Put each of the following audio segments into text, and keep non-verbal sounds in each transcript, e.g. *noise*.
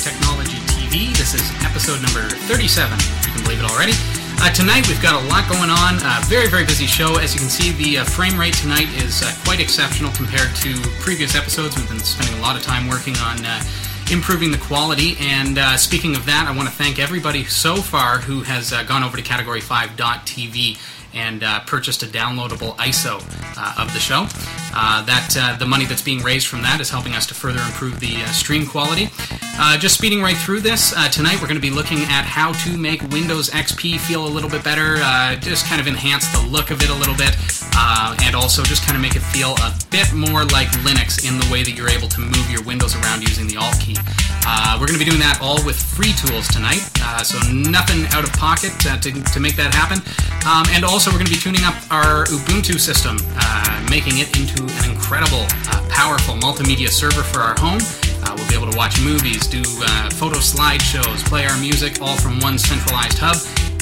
Technology TV. This is episode number 37, if you can believe it already. Uh, tonight we've got a lot going on. Uh, very, very busy show. As you can see, the uh, frame rate tonight is uh, quite exceptional compared to previous episodes. We've been spending a lot of time working on uh, improving the quality. And uh, speaking of that, I want to thank everybody so far who has uh, gone over to category5.tv and uh, purchased a downloadable ISO uh, of the show. Uh, that uh, the money that's being raised from that is helping us to further improve the uh, stream quality. Uh, just speeding right through this tonight, we're going to be looking at how to make Windows XP feel a little bit better, just kind of enhance the look of it a little bit, and also just kind of make it feel a bit more like Linux in the way that you're able to move your windows around using the Alt key. We're going to be doing that all with free tools tonight, so nothing out of pocket to, to make that happen. Um, and also we're going to be tuning up our Ubuntu system, uh, making it into an incredible, uh, powerful multimedia server for our home. Uh, we'll be able to watch movies, do uh, photo slideshows, play our music, all from one centralized hub,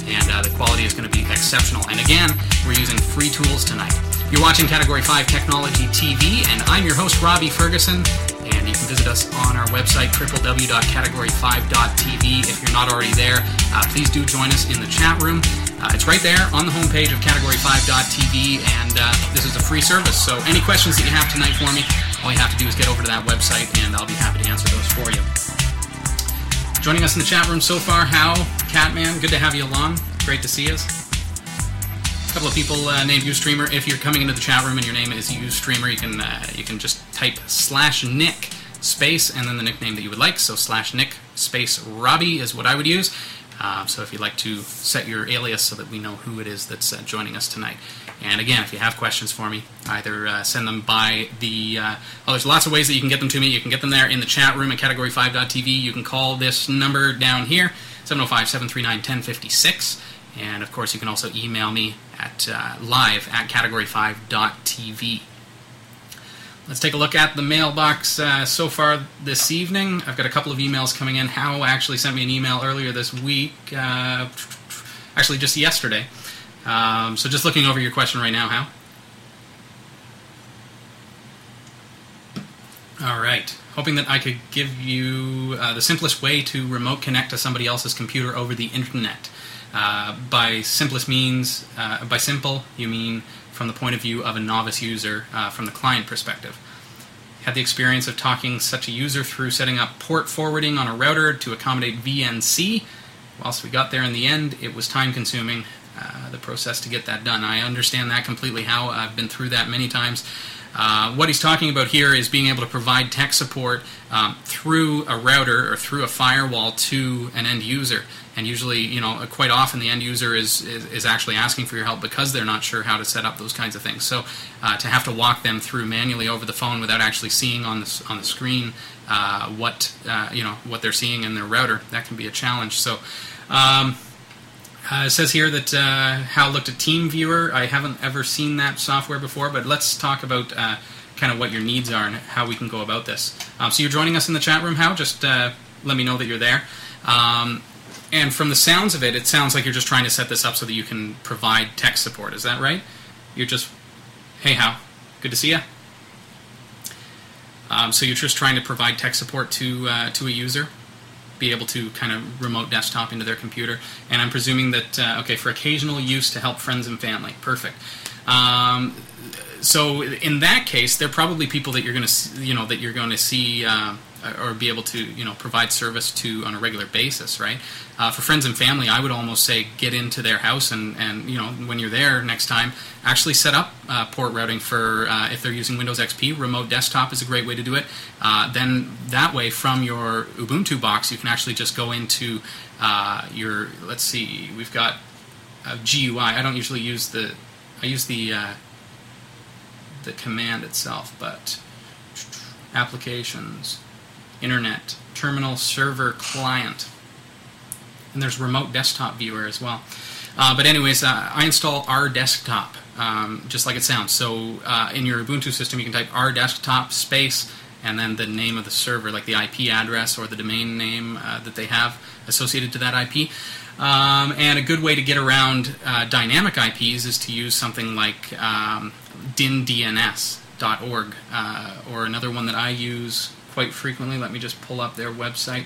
and uh, the quality is going to be exceptional. And again, we're using free tools tonight. You're watching Category 5 Technology TV, and I'm your host, Robbie Ferguson. And you can visit us on our website, www.category5.tv. If you're not already there, uh, please do join us in the chat room. Uh, it's right there on the homepage of category5.tv, and uh, this is a free service. So, any questions that you have tonight for me, all you have to do is get over to that website, and I'll be happy to answer those for you. Joining us in the chat room so far, Hal, Catman, good to have you along. Great to see us. A couple of people uh, named UStreamer. If you're coming into the chat room and your name is UStreamer, you can uh, you can just type slash Nick space and then the nickname that you would like. So slash Nick space Robbie is what I would use. Uh, so if you'd like to set your alias so that we know who it is that's uh, joining us tonight. And again, if you have questions for me, either uh, send them by the. Uh, well, there's lots of ways that you can get them to me. You can get them there in the chat room at category5.tv. You can call this number down here, 705 739 1056. And of course, you can also email me at uh, live at category5.tv. Let's take a look at the mailbox uh, so far this evening. I've got a couple of emails coming in. Hal actually sent me an email earlier this week, uh, actually just yesterday. Um, so just looking over your question right now, Hal? All right. Hoping that I could give you uh, the simplest way to remote connect to somebody else's computer over the internet. Uh, by simplest means, uh, by simple, you mean from the point of view of a novice user uh, from the client perspective. Had the experience of talking such a user through setting up port forwarding on a router to accommodate VNC. Whilst we got there in the end, it was time consuming, uh, the process to get that done. I understand that completely Hal I've been through that many times. Uh, what he's talking about here is being able to provide tech support um, through a router or through a firewall to an end user and usually you know quite often the end user is, is, is actually asking for your help because they're not sure how to set up those kinds of things so uh, to have to walk them through manually over the phone without actually seeing on the, on the screen uh, what uh, you know what they're seeing in their router that can be a challenge so um, uh, it says here that uh, Hal looked at TeamViewer. I haven't ever seen that software before, but let's talk about uh, kind of what your needs are and how we can go about this. Um, so you're joining us in the chat room, Hal. Just uh, let me know that you're there. Um, and from the sounds of it, it sounds like you're just trying to set this up so that you can provide tech support. Is that right? You're just, hey, Hal, Good to see you. Um, so you're just trying to provide tech support to uh, to a user, be able to kind of remote desktop into their computer. And I'm presuming that uh, okay for occasional use to help friends and family. Perfect. Um, so in that case, they're probably people that you're going to you know that you're going to see. Uh, or be able to you know provide service to on a regular basis, right? Uh, for friends and family, I would almost say get into their house and and you know when you're there next time, actually set up uh, port routing for uh, if they're using Windows XP. Remote desktop is a great way to do it. Uh, then that way, from your Ubuntu box, you can actually just go into uh, your let's see, we've got GUI. I don't usually use the I use the uh, the command itself, but applications internet, terminal server client. And there's remote desktop viewer as well. Uh, but anyways, uh, I install rdesktop, um, just like it sounds. So uh, in your Ubuntu system, you can type R desktop space and then the name of the server, like the IP address or the domain name uh, that they have associated to that IP. Um, and a good way to get around uh, dynamic IPs is to use something like um, dyndns.org, uh, or another one that I use quite frequently. Let me just pull up their website.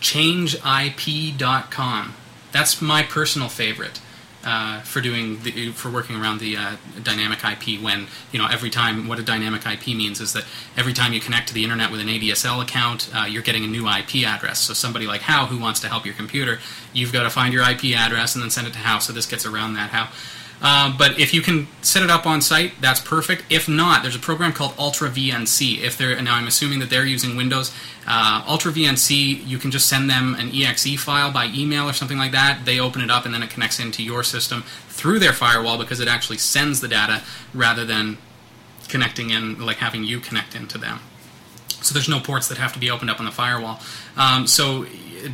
ChangeIP.com. That's my personal favorite uh, for doing the, for working around the uh, dynamic IP. When you know every time what a dynamic IP means is that every time you connect to the internet with an ADSL account, uh, you're getting a new IP address. So somebody like Hal who wants to help your computer, you've got to find your IP address and then send it to Hal. So this gets around that Hal. Uh, but if you can set it up on site, that's perfect. If not, there's a program called Ultra VNC. If they're now, I'm assuming that they're using Windows. Uh, Ultra VNC, you can just send them an exe file by email or something like that. They open it up and then it connects into your system through their firewall because it actually sends the data rather than connecting in, like having you connect into them. So there's no ports that have to be opened up on the firewall. Um, so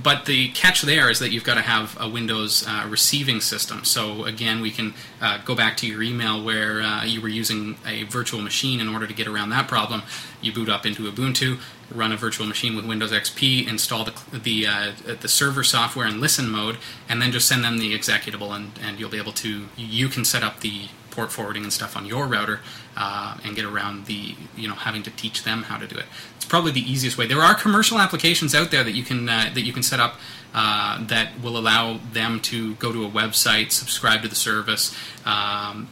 but the catch there is that you've got to have a Windows uh, receiving system. So again, we can uh, go back to your email where uh, you were using a virtual machine in order to get around that problem. You boot up into Ubuntu, run a virtual machine with Windows XP, install the the, uh, the server software in listen mode, and then just send them the executable, and, and you'll be able to you can set up the port forwarding and stuff on your router uh, and get around the you know having to teach them how to do it. It's probably the easiest way. There are commercial applications out there that you can uh, that you can set up uh, that will allow them to go to a website, subscribe to the service. Um,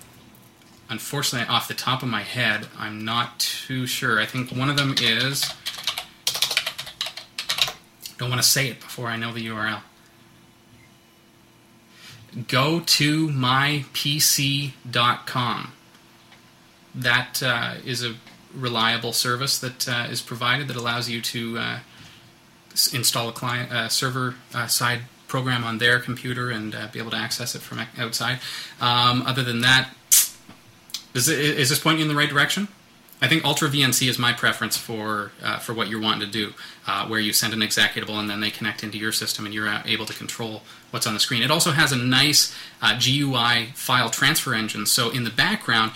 unfortunately, off the top of my head, I'm not too sure. I think one of them is. Don't want to say it before I know the URL gotomypc.com. That uh, is a reliable service that uh, is provided that allows you to uh, install a client uh, server uh, side program on their computer and uh, be able to access it from outside. Um, other than that, is, it, is this pointing in the right direction? I think Ultra VNC is my preference for uh, for what you're wanting to do, uh, where you send an executable and then they connect into your system and you're able to control what's on the screen. It also has a nice uh, GUI file transfer engine. So in the background,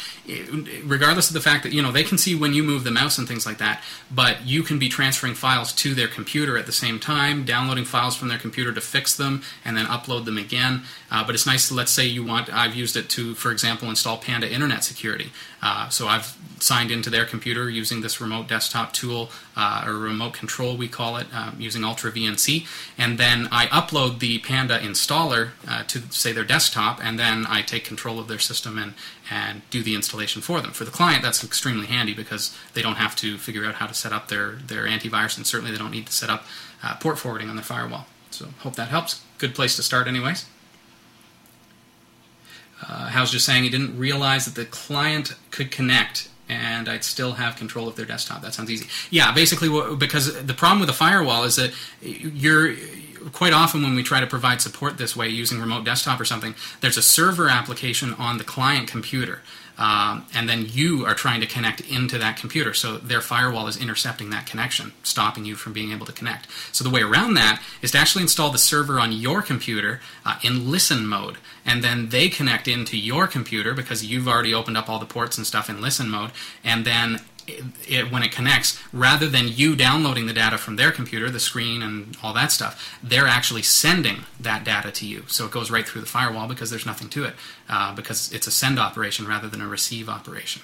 regardless of the fact that you know they can see when you move the mouse and things like that, but you can be transferring files to their computer at the same time, downloading files from their computer to fix them, and then upload them again. Uh, but it's nice. To, let's say you want. I've used it to, for example, install Panda Internet Security. Uh, so I've signed into their computer using this remote desktop tool uh, or remote control, we call it, um, using Ultra VNC, and then I upload the Panda installer uh, to say their desktop, and then I take control of their system and and do the installation for them. For the client, that's extremely handy because they don't have to figure out how to set up their their antivirus, and certainly they don't need to set up uh, port forwarding on their firewall. So hope that helps. Good place to start, anyways. Uh, Hal's just saying he didn't realize that the client could connect and I'd still have control of their desktop. That sounds easy. Yeah, basically, because the problem with a firewall is that you're quite often when we try to provide support this way using remote desktop or something, there's a server application on the client computer. Um, and then you are trying to connect into that computer. So their firewall is intercepting that connection, stopping you from being able to connect. So the way around that is to actually install the server on your computer uh, in listen mode, and then they connect into your computer because you've already opened up all the ports and stuff in listen mode, and then it, when it connects, rather than you downloading the data from their computer, the screen and all that stuff, they're actually sending that data to you. So it goes right through the firewall because there's nothing to it, uh, because it's a send operation rather than a receive operation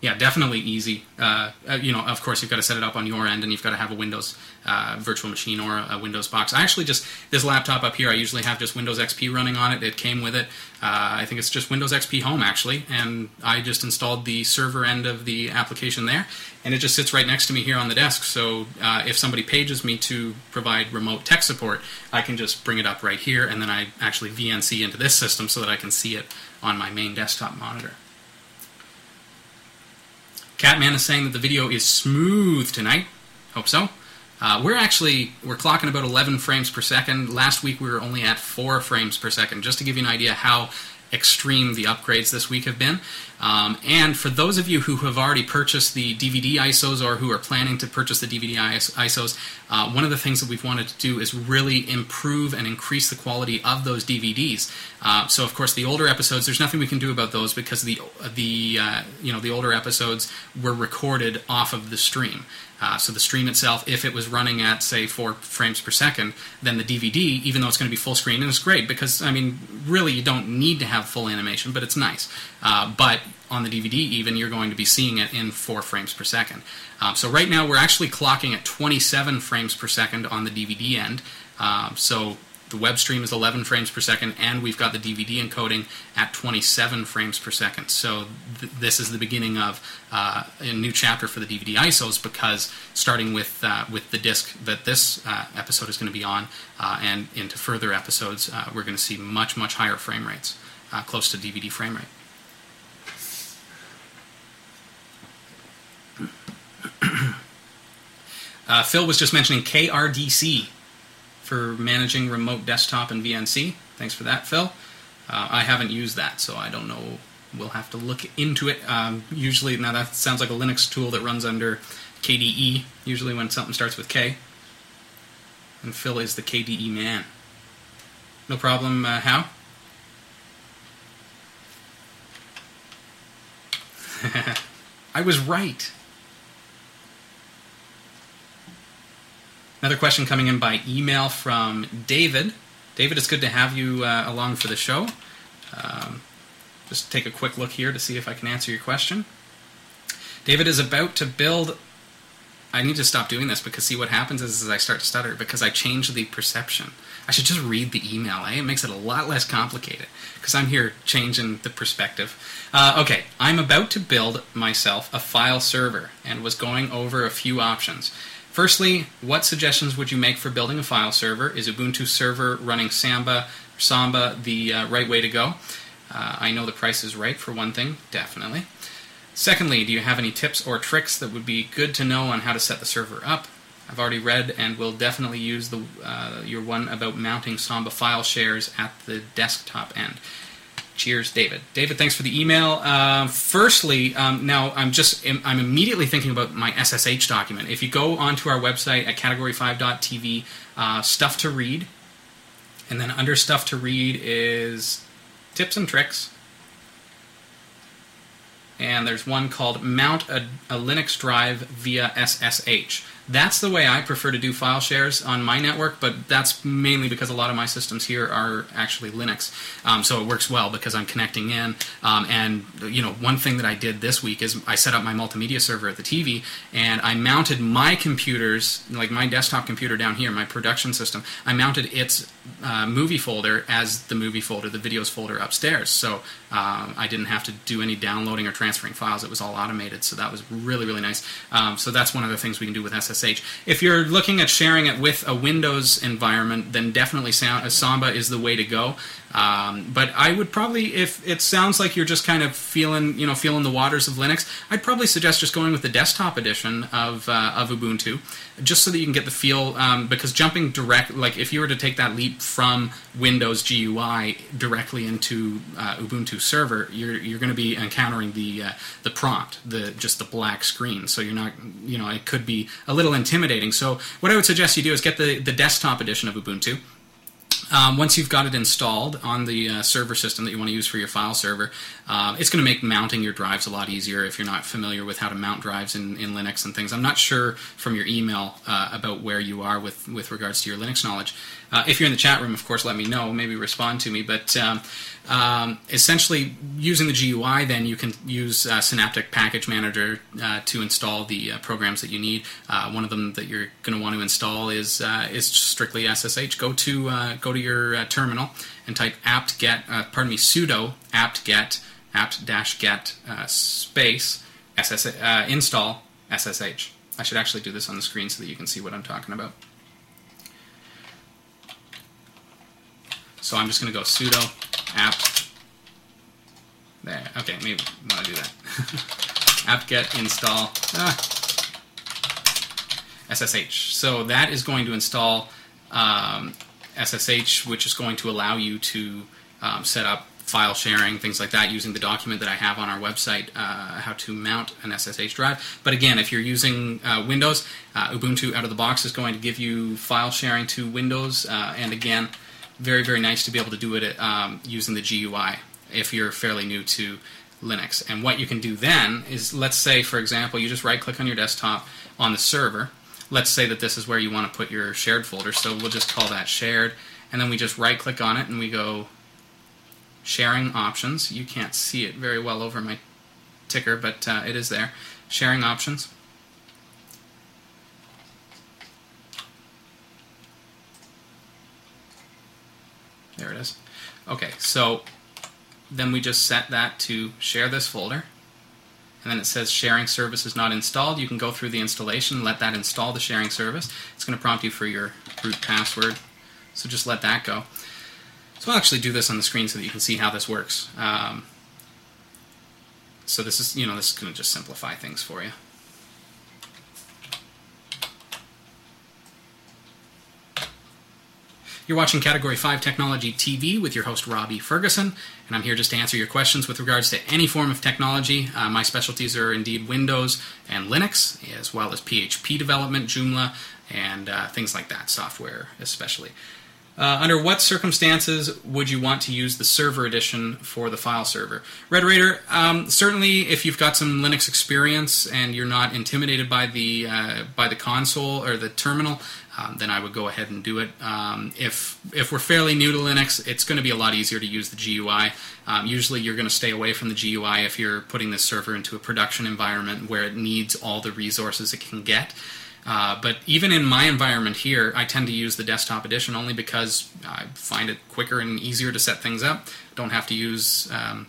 yeah, definitely easy. Uh, uh, you know, of course, you've got to set it up on your end, and you've got to have a Windows uh, virtual machine or a, Windows box. I actually just this laptop up here. I usually have just Windows XP running on it. It came with it. Uh, I think it's just Windows XP Home actually, and I just installed the server end of the application there, and it just sits right next to me here on the desk. So uh, if somebody pages me to provide remote tech support, I can just bring it up right here, and then I actually VNC into this system so that I can see it on my main desktop monitor. Catman is saying that the video is smooth tonight. Hope so. Uh, we're actually we're clocking about 11 frames per second. Last week we were only at four frames per second. Just to give you an idea how extreme the upgrades this week have been. Um, and for those of you who have already purchased the DVD ISOs or who are planning to purchase the DVD ISOs, uh, one of the things that we've wanted to do is really improve and increase the quality of those DVDs. Uh, so, of course, the older episodes, there's nothing we can do about those because the the uh, you know the older episodes were recorded off of the stream. Uh, so the stream itself, if it was running at say four frames per second, then the DVD, even though it's going to be full screen, and it's great because I mean, really, you don't need to have full animation, but it's nice. Uh, but on the DVD, even you're going to be seeing it in four frames per second. Um, so right now we're actually clocking at 27 frames per second on the DVD end. Um, so the web stream is 11 frames per second, and we've got the DVD encoding at 27 frames per second. So th- this is the beginning of uh, a new chapter for the DVD ISOs because starting with uh, with the disc that this uh, episode is going to be on, uh, and into further episodes, uh, we're going to see much much higher frame rates, uh, close to DVD frame rate. *clears throat* Phil was just mentioning KRDC for managing remote desktop and VNC. Thanks for that, Phil. Uh, I haven't used that, so I don't know. We'll have to look into it. Um, usually, now that sounds like a Linux tool that runs under KDE, usually when something starts with K. And Phil is the KDE man. No problem, uh, Hal? *laughs* I was right. Another question coming in by email from David. David, it's good to have you uh, along for the show. Um, just take a quick look here to see if I can answer your question. David is about to build. I need to stop doing this because see what happens is, is I start to stutter because I change the perception. I should just read the email. Eh? It makes it a lot less complicated because I'm here changing the perspective. Uh, okay, I'm about to build myself a file server and was going over a few options. Firstly, what suggestions would you make for building a file server? Is Ubuntu server running Samba, Samba the uh, right way to go? Uh, I know the price is right for one thing, definitely. Secondly, do you have any tips or tricks that would be good to know on how to set the server up? I've already read and will definitely use the uh, your one about mounting Samba file shares at the desktop end. Cheers, David. David, thanks for the email. Uh, firstly, um, now I'm just I'm immediately thinking about my SSH document. If you go onto our website at category5.tv, uh, stuff to read, and then under stuff to read is tips and tricks. And there's one called Mount a, a Linux Drive via SSH that's the way I prefer to do file shares on my network, but that's mainly because a lot of my systems here are actually Linux. Um, so it works well because I'm connecting in. Um, and, you know, one thing that I did this week is I set up my multimedia server at the TV and I mounted my computers, like my desktop computer down here, my production system, I mounted its uh, movie folder as the movie folder, the videos folder upstairs. So um, I didn't have to do any downloading or transferring files. It was all automated. So that was really, really nice. Um, so that's one of the things we can do with SSH. SSH. If you're looking at sharing it with a Windows environment, then definitely Samba is the way to go. Um, but I would probably, if it sounds like you're just kind of feeling, you know, feeling the waters of Linux, I'd probably suggest just going with the desktop edition of uh, of Ubuntu, just so that you can get the feel. Um, because jumping direct, like if you were to take that leap from Windows GUI directly into uh, Ubuntu server, you're you're going to be encountering the uh, the prompt, the just the black screen. So you're not, you know, it could be a little intimidating. So what I would suggest you do is get the the desktop edition of Ubuntu um, once you've got it installed on the uh, server system that you want to use for your file server, uh, it's going to make mounting your drives a lot easier if you're not familiar with how to mount drives in, in Linux and things. I'm not sure from your email uh, about where you are with, with regards to your Linux knowledge. Uh, if you're in the chat room, of course, let me know. Maybe respond to me. But um, um, essentially, using the GUI, then you can use uh, Synaptic Package Manager uh, to install the uh, programs that you need. Uh, one of them that you're going to want to install is is strictly SSH. Go to go to your terminal and type apt-get, pardon me, sudo apt-get apt-get space SS, install SSH. I should actually do this on the screen so that you can see what I'm talking about. So I'm just going to go sudo apt. There. Okay, maybe want to do that. *laughs* apt-get install ah, SSH. So that is going to install um, SSH, which is going to allow you to um, set up file sharing, things like that, using the document that I have on our website, uh, how to mount an SSH drive. But again, if you're using uh, Windows, uh, Ubuntu out of the box is going to give you file sharing to Windows. Uh, and again, very, very nice to be able to do it um, using the GUI if you're fairly new to Linux. And what you can do then is, let's say, for example, you just right click on your desktop on the server. Let's say that this is where you want to put your shared folder, so we'll just call that shared. And then we just right click on it and we go sharing options. You can't see it very well over my ticker, but uh, it is there. Sharing options. There it is. Okay, so then we just set that to share this folder. And then it says sharing service is not installed. You can go through the installation, let that install the sharing service. It's going to prompt you for your root password. So just let that go. So I'll actually do this on the screen so that you can see how this works. Um, so this is, you know, this is going to just simplify things for you. You're watching Category 5 Technology TV with your host Robbie Ferguson, and I'm here just to answer your questions with regards to any form of technology. Uh, my specialties are indeed Windows and Linux, as well as PHP development, Joomla, and uh, things like that, software especially. Uh, under what circumstances would you want to use the server edition for the file server? Red Raider, um, certainly if you've got some Linux experience and you're not intimidated by the uh, by the console or the terminal, um, then I would go ahead and do it. Um, if if we're fairly new to Linux, it's going to be a lot easier to use the GUI. Um, usually, you're going to stay away from the GUI if you're putting this server into a production environment where it needs all the resources it can get. Uh, but even in my environment here, I tend to use the desktop edition only because I find it quicker and easier to set things up. Don't have to use um,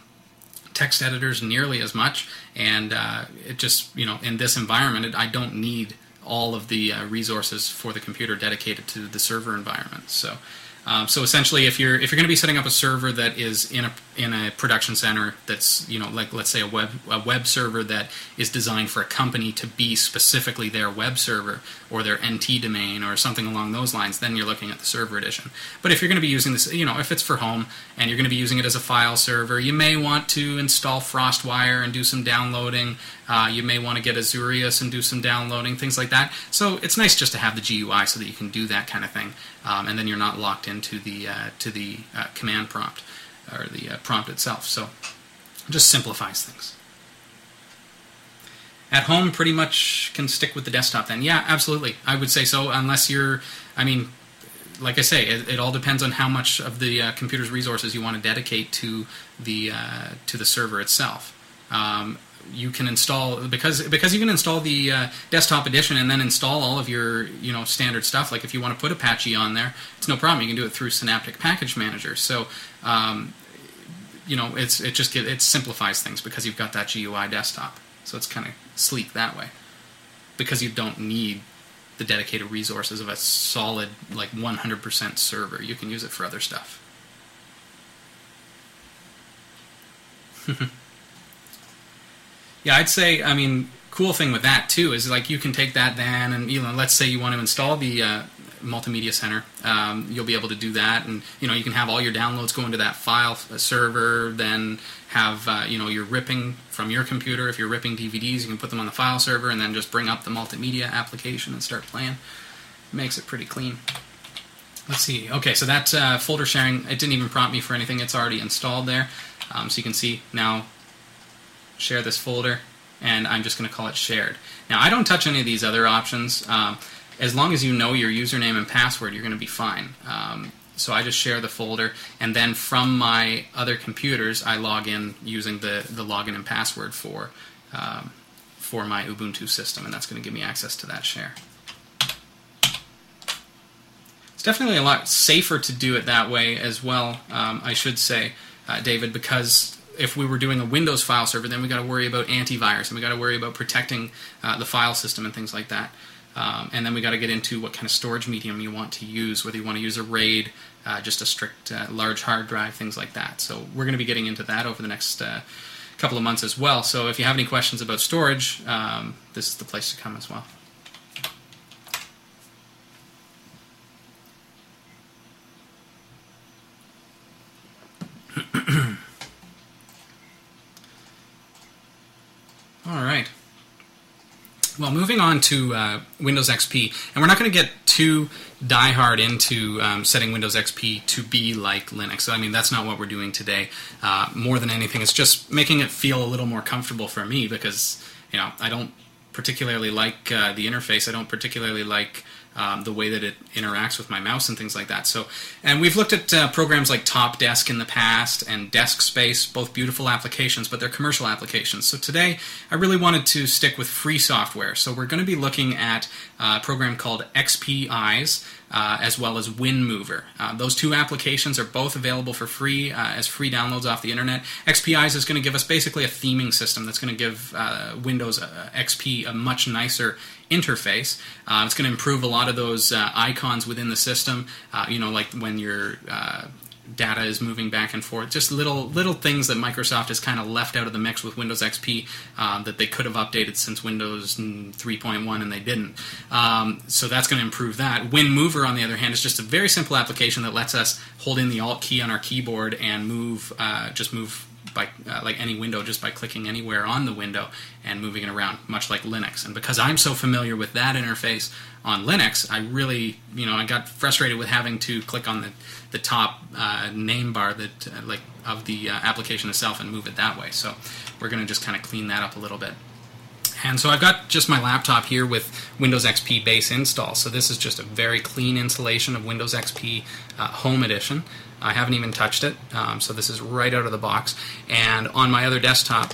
text editors nearly as much, and uh, it just you know in this environment, it, I don't need all of the uh, resources for the computer dedicated to the server environment. So um, so essentially, if you're if you're going to be setting up a server that is in a in a production center that's you know like let's say a web a web server that is designed for a company to be specifically their web server or their NT domain or something along those lines, then you're looking at the server edition. But if you're going to be using this, you know, if it's for home and you're going to be using it as a file server, you may want to install FrostWire and do some downloading. Uh, you may want to get Azureus and do some downloading, things like that. So it's nice just to have the GUI so that you can do that kind of thing, um, and then you're not locked into the uh, to the uh, command prompt or the uh, prompt itself. So it just simplifies things. At home, pretty much can stick with the desktop. Then, yeah, absolutely, I would say so. Unless you're, I mean, like I say, it, it, all depends on how much of the uh, computer's resources you want to dedicate to the uh, to the server itself. Um, you can install because because you can install the uh, desktop edition and then install all of your you know standard stuff. Like if you want to put Apache on there, it's no problem. You can do it through Synaptic Package Manager. So um, you know it's it just get, it simplifies things because you've got that GUI desktop. So it's kind of sleek that way because you don't need the dedicated resources of a solid like 100% server. You can use it for other stuff. *laughs* Yeah, I'd say. I mean, cool thing with that too is like you can take that then, and you know, let's say you want to install the uh, multimedia center, um, you'll be able to do that, and you know, you can have all your downloads go into that file server. Then have uh, you know, you're ripping from your computer. If you're ripping DVDs, you can put them on the file server, and then just bring up the multimedia application and start playing. Makes it pretty clean. Let's see. Okay, so that uh, folder sharing, it didn't even prompt me for anything. It's already installed there. Um, so you can see now share this folder, and I'm just going to call it shared. Now, I don't touch any of these other options. Um, as long as you know your username and password, you're going to be fine. Um, so I just share the folder, and then from my other computers, I log in using the, the login and password for, um, for my Ubuntu system, and that's going to give me access to that share. It's definitely a lot safer to do it that way as well, um, I should say, uh, David, because if we were doing a Windows file server, then we got to worry about antivirus and we got to worry about protecting uh, the file system and things like that. Um, and then we got to get into what kind of storage medium you want to use, whether you want to use a RAID, uh, just a strict uh, large hard drive, things like that. So we're going to be getting into that over the next uh, couple of months as well. So if you have any questions about storage, um, this is the place to come as well. All right. Well, moving on to uh, Windows XP, and we're not going to get too diehard into um, setting Windows XP to be like Linux. I mean, that's not what we're doing today. Uh, more than anything, it's just making it feel a little more comfortable for me because you know I don't particularly like uh, the interface. I don't particularly like um, the way that it interacts with my mouse and things like that. So, and we've looked at uh, programs like Top Desk in the past and Desk Space, both beautiful applications, but they're commercial applications. So today, I really wanted to stick with free software. So we're going to be looking at a program called XPize. Uh, as well as WinMover. Uh, those two applications are both available for free uh, as free downloads off the internet. XPize is going to give us basically a theming system that's going to give uh, Windows uh, XP a much nicer interface. Uh, it's going to improve a lot of those icons within the system. You know, like when your uh, data is moving back and forth. Just little little things that Microsoft has kind of left out of the mix with Windows XP uh, that they could have updated since Windows 3.1 and they didn't. Um, so that's going to improve that. WinMover, on the other hand, is just a very simple application that lets us hold in the Alt key on our keyboard and move, uh, just move by uh, like any window just by clicking anywhere on the window and moving it around, much like Linux. And because I'm so familiar with that interface on Linux, I really, you know, I got frustrated with having to click on the, the top uh, name bar that uh, like of the uh, application itself and move it that way. So we're going to just kind of clean that up a little bit. And so I've got just my laptop here with Windows XP base install. So this is just a very clean installation of Windows XP uh, Home Edition. I haven't even touched it, um, so this is right out of the box. And on my other desktop,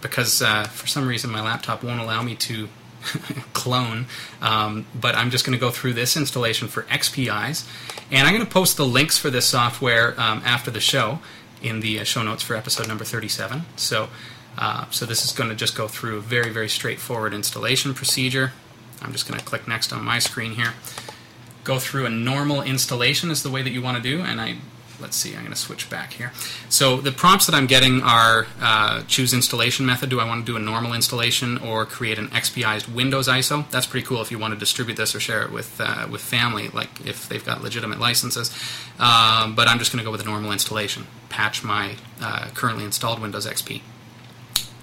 because uh, for some reason my laptop won't allow me to *laughs* clone, um, but I'm just going to go through this installation for XPize. And I'm going to post the links for this software um, after the show in the uh, show notes for episode number 37. So, uh, so this is going to just go through a very, very straightforward installation procedure. I'm just going to click next on my screen here go through a normal installation is the way that you want to do. And I, let's see, I'm going to switch back here. So the prompts that I'm getting are uh, choose installation method. Do I want to do a normal installation or create an XPized Windows ISO? That's pretty cool if you want to distribute this or share it with uh, with family, like if they've got legitimate licenses. Um, but I'm just going to go with a normal installation. Patch my uh, currently installed Windows XP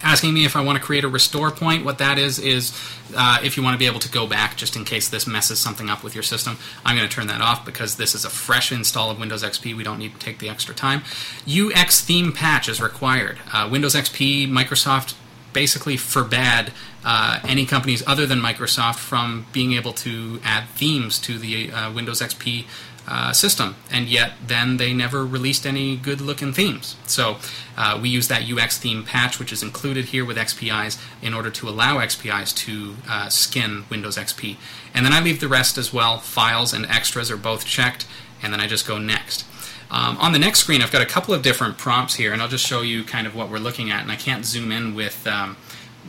asking me if I want to create a restore point. What that is is uh, if you want to be able to go back just in case this messes something up with your system. I'm going to turn that off because this is a fresh install of Windows XP. We don't need to take the extra time. UX theme patch is required. Uh, Windows XP, Microsoft basically forbade uh, any companies other than Microsoft from being able to add themes to the uh, Windows XP uh, system, and yet then they never released any good looking themes. So uh, we use that UX theme patch, which is included here with XPize, in order to allow XPize to uh, skin Windows XP. And then I leave the rest as well. Files and extras are both checked, and then I just go next. Um, on the next screen, I've got a couple of different prompts here, and I'll just show you kind of what we're looking at. And I can't zoom in with um,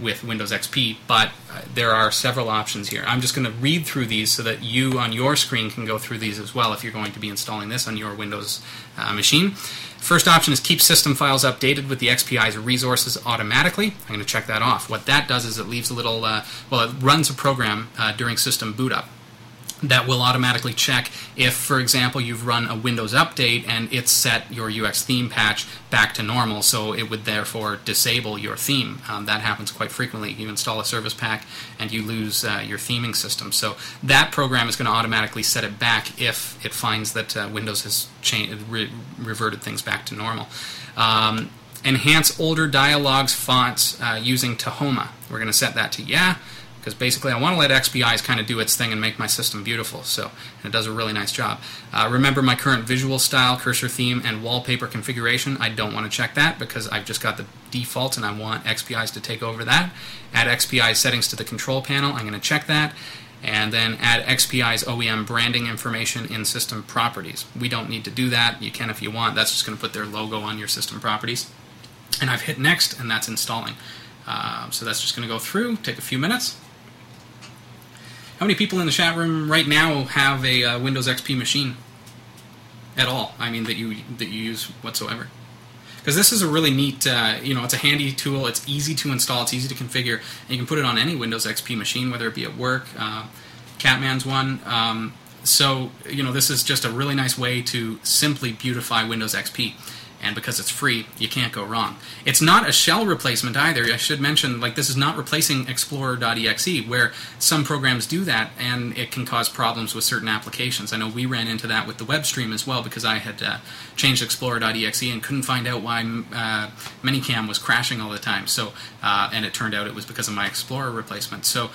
with Windows XP, but uh, there are several options here. I'm just going to read through these so that you on your screen can go through these as well if you're going to be installing this on your Windows uh, machine. First option is keep system files updated with the XPize resources automatically. I'm going to check that off. What that does is it leaves a little, uh, well, it runs a program uh, during system boot up that will automatically check if, for example, you've run a Windows update and it's set your UX theme patch back to normal, so it would therefore disable your theme. Um, that happens quite frequently. You install a service pack and you lose uh, your theming system. So that program is going to automatically set it back if it finds that uh, Windows has re- reverted things back to normal. Um, enhance older dialogues fonts uh, using Tahoma. We're going to set that to yeah because basically I want to let XPize kind of do its thing and make my system beautiful. So it does a really nice job. Uh, remember my current visual style, cursor theme, and wallpaper configuration. I don't want to check that because I've just got the default and I want XPize to take over that. Add XPI settings to the control panel. I'm going to check that. And then add XPize OEM branding information in system properties. We don't need to do that. You can if you want. That's just going to put their logo on your system properties. And I've hit next, and that's installing. Uh, so that's just going to go through, take a few minutes. How many people in the chat room right now have a uh, Windows XP machine at all? I mean, that you that you use whatsoever? Because this is a really neat, uh, you know, it's a handy tool. It's easy to install. It's easy to configure, and you can put it on any Windows XP machine, whether it be at work. Uh, Catman's one. Um, so you know, this is just a really nice way to simply beautify Windows XP and because it's free, you can't go wrong. It's not a shell replacement either. I should mention, like, this is not replacing Explorer.exe, where some programs do that, and it can cause problems with certain applications. I know we ran into that with the web stream as well, because I had uh, changed Explorer.exe and couldn't find out why uh, Minicam was crashing all the time. So, uh, and it turned out it was because of my Explorer replacement. So,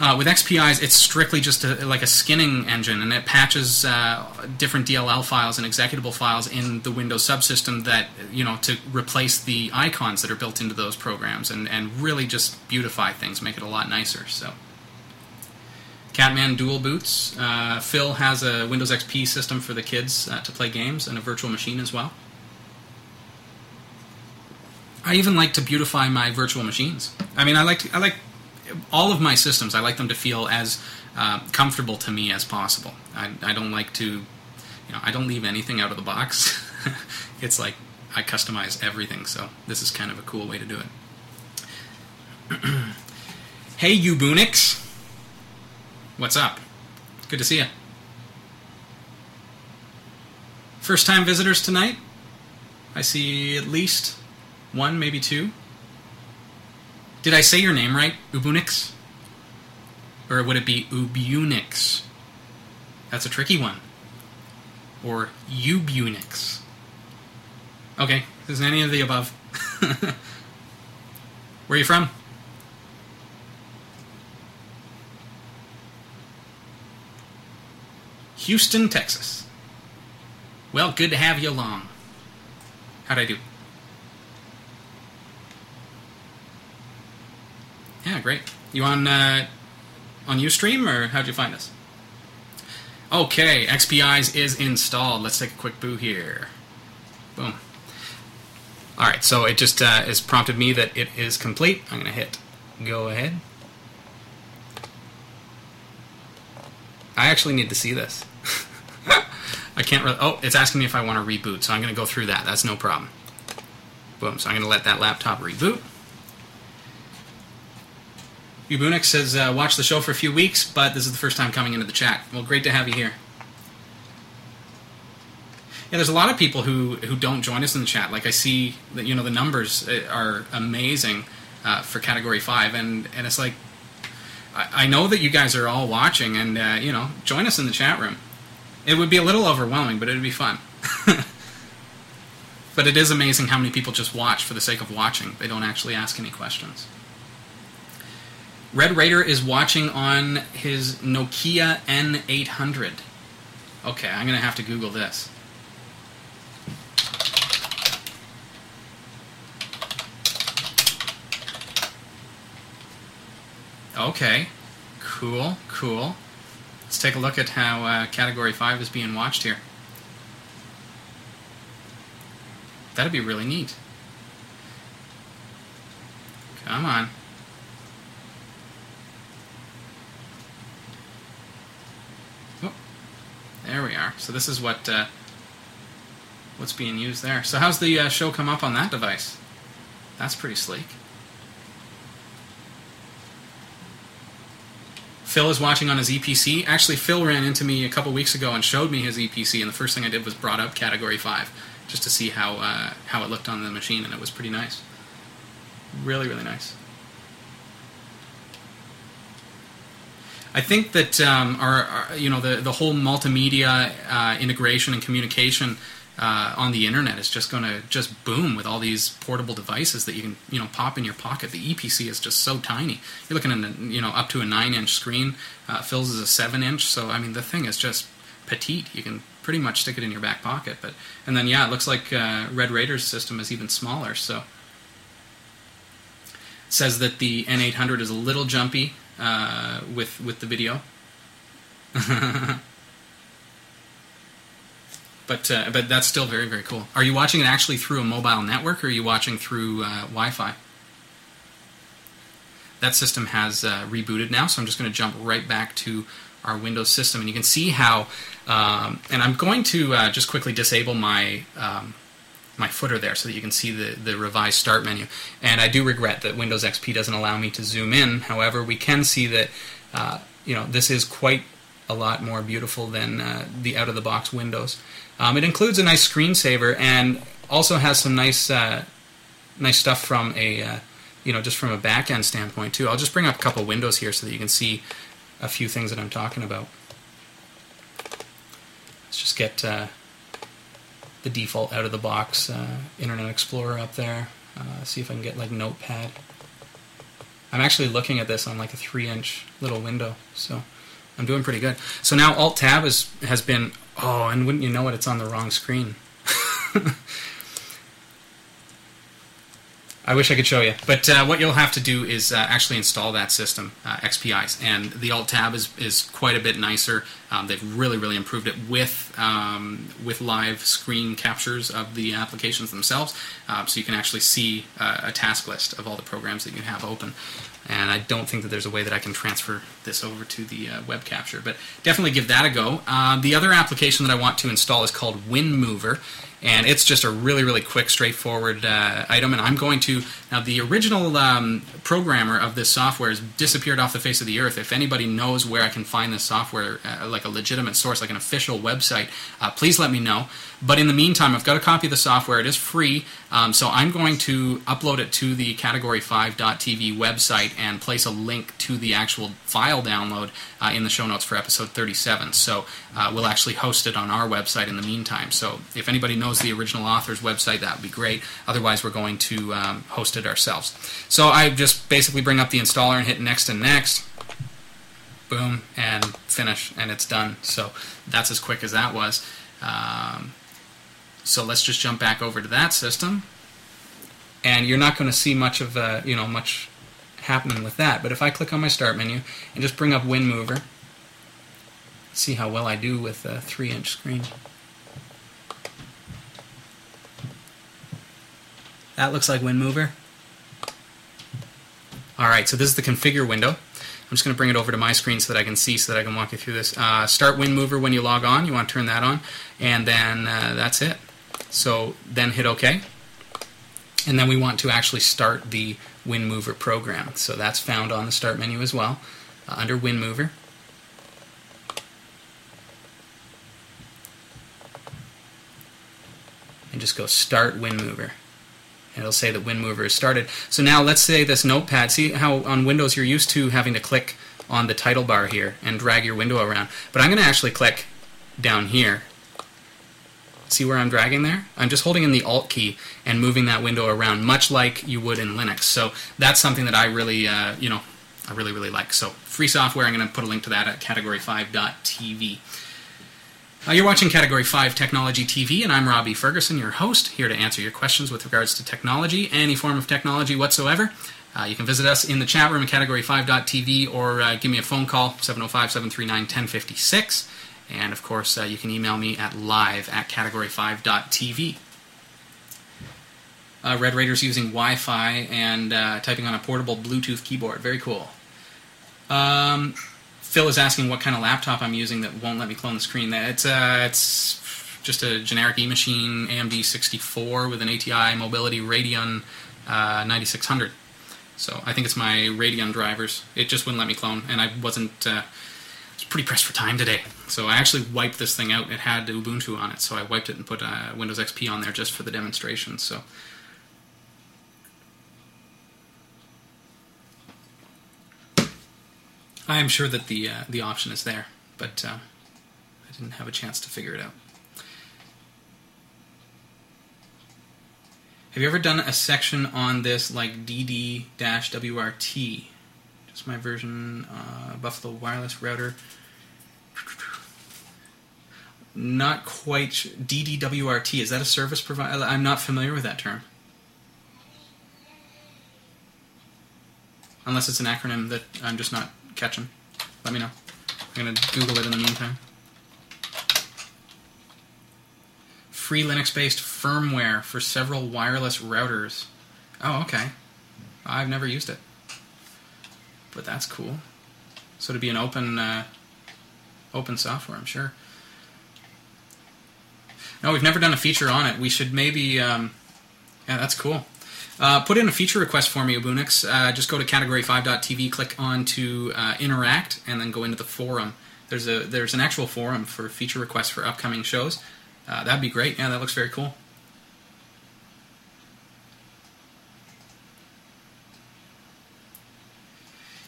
Uh, with XPize, it's strictly just a, like a skinning engine, and it patches uh, different DLL files and executable files in the Windows subsystem that you know to replace the icons that are built into those programs, and, and really just beautify things, make it a lot nicer. So, Catman dual boots. Uh, Phil has a Windows XP system for the kids uh, to play games and a virtual machine as well. I even like to beautify my virtual machines. I mean, I like to, I like all of my systems, I like them to feel as uh, comfortable to me as possible. I, I don't like to, you know, I don't leave anything out of the box. *laughs* it's like I customize everything, so this is kind of a cool way to do it. *clears throat* hey, you Boonix. What's up? Good to see you. First time visitors tonight? I see at least one, maybe two. Did I say your name right? Ubunix? Or would it be Ubunix? That's a tricky one. Or Ubunix. Okay, is any of the above? *laughs* Where are you from? Houston, Texas. Well, good to have you along. How'd I do? Yeah, great. You on uh, on UStream or how'd you find us? Okay, XPize is installed. Let's take a quick boo here. Boom. All right, so it just uh, has prompted me that it is complete. I'm going to hit go ahead. I actually need to see this. *laughs* I can't really. Oh, it's asking me if I want to reboot, so I'm going to go through that. That's no problem. Boom. So I'm going to let that laptop reboot. Ubunix says, uh, watched the show for a few weeks, but this is the first time coming into the chat. Well, great to have you here. Yeah, there's a lot of people who, who don't join us in the chat. Like I see that you know the numbers uh, are amazing uh, for Category Five, and and it's like I, I know that you guys are all watching, and uh, you know join us in the chat room. It would be a little overwhelming, but it would be fun. *laughs* but it is amazing how many people just watch for the sake of watching. They don't actually ask any questions. Red Raider is watching on his Nokia N800. Okay, I'm going to have to Google this. Okay, cool, cool. Let's take a look at how uh, Category 5 is being watched here. That'd be really neat. Come on. So this is what uh, what's being used there. So how's the uh, show come up on that device? That's pretty sleek. Phil is watching on his Eee PC. Actually, Phil ran into me a couple weeks ago and showed me his Eee PC, and the first thing I did was brought up Category 5 just to see how, uh, how it looked on the machine, and it was pretty nice. Really, really nice. I think that um, our, our, you know the the whole multimedia uh, integration and communication uh, on the internet is just going to just boom with all these portable devices that you can you know pop in your pocket. The Eee PC is just so tiny. You're looking at you know up to a nine inch screen. Uh, Phil's is a seven inch, so I mean the thing is just petite. You can pretty much stick it in your back pocket. But and then yeah, it looks like uh, Red Raider's system is even smaller. So says that the N800 is a little jumpy uh, with with the video. *laughs* but uh, but that's still very very cool. Are you watching it actually through a mobile network, or are you watching through uh, Wi-Fi? That system has uh, rebooted now, so I'm just going to jump right back to our Windows system, and you can see how. Um, and I'm going to uh, just quickly disable my um, my footer there so that you can see the, the revised start menu. And I do regret that Windows XP doesn't allow me to zoom in. However, we can see that uh, you know this is quite a lot more beautiful than uh, the out-of-the-box Windows. Um, it includes a nice screensaver and also has some nice uh, nice stuff from a uh, you know just from a back-end standpoint too. I'll just bring up a couple windows here so that you can see a few things that I'm talking about. Let's just get uh, the default out of the box uh, Internet Explorer up there. Uh, see if I can get like Notepad. I'm actually looking at this on like a three inch little window, so I'm doing pretty good. So now Alt Tab has been, oh, and wouldn't you know it, it's on the wrong screen. *laughs* I wish I could show you, but uh, what you'll have to do is uh, actually install that system, uh, XPize, and the Alt Tab is, is quite a bit nicer. Um, they've really really improved it with um, with live screen captures of the applications themselves, um, so you can actually see uh, a task list of all the programs that you have open. And I don't think that there's a way that I can transfer this over to the uh, web capture, but definitely give that a go. Uh, the other application that I want to install is called WinMover and it's just a really really quick straightforward uh, item. And i'm going to now the original um, programmer of this software has disappeared off the face of the earth. If anybody knows where i can find this software uh, like a legitimate source like an official website uh, please let me know. But in the meantime i've got a copy of the software. It is free um, so i'm going to upload it to the category5.tv website and place a link to the actual file download uh, in the show notes for episode 37 so uh, we'll actually host it on our website in the meantime so if anybody knows the original author's website, that would be great. Otherwise, we're going to um, host it ourselves. So I just basically bring up the installer and hit next and next. Boom, and finish, and it's done. So that's as quick as that was. Um, so let's just jump back over to that system. And you're not going to see much of, uh, you know, much happening with that. But if I click on my start menu and just bring up WinMover, see how well I do with a 3-inch screen. That looks like WinMover. Alright, so this is the configure window. I'm just going to bring it over to my screen so that I can see, so that I can walk you through this. Uh, start WinMover when you log on. You want to turn that on. And then uh, that's it. So then hit OK. And then we want to actually start the WinMover program. So that's found on the Start menu as well, uh, under WinMover. And just go Start WinMover it'll say that WinMover is started. So now let's say this notepad, see how on Windows you're used to having to click on the title bar here and drag your window around. But I'm going to actually click down here. See where I'm dragging there? I'm just holding in the Alt key and moving that window around, much like you would in Linux. So that's something that I really, uh, you know, I really, really like. So free software, I'm going to put a link to that at category5.tv. Uh, you're watching Category 5 Technology TV, and I'm Robbie Ferguson, your host, here to answer your questions with regards to technology, any form of technology whatsoever. Uh, you can visit us in the chat room at category5.tv or uh, give me a phone call, 705 739 1056. And of course, uh, you can email me at live at category5.tv. Uh, Red Raider's using Wi Fi and uh, typing on a portable Bluetooth keyboard. Very cool. Um, Phil is asking what kind of laptop I'm using that won't let me clone the screen. It's uh, it's just a generic eMachine AMD 64 with an ATI Mobility Radeon uh, 9600. So I think it's my Radeon drivers. It just wouldn't let me clone, and I wasn't. Pretty pressed for time today, so I actually wiped this thing out. It had Ubuntu on it, so I wiped it and put uh, Windows XP on there just for the demonstration. So I am sure that the uh, the option is there, but uh, I didn't have a chance to figure it out. Have you ever done a section on this like DD-WRT? Just my version, uh, Buffalo Wireless Router. Not quite. DDWRT, is that a service provider? I'm not familiar with that term. Unless it's an acronym that I'm just not catching. Let me know. I'm going to Google it in the meantime. Free Linux based firmware for several wireless routers. Oh, okay. I've never used it. But that's cool. So to be an open uh, open software, I'm sure. No, we've never done a feature on it. We should maybe. Um, yeah, that's cool. Uh, put in a feature request for me, Ubunix. Uh, just go to category5.tv, click on to uh, interact, and then go into the forum. There's a there's an actual forum for feature requests for upcoming shows. Uh, that'd be great. Yeah, that looks very cool.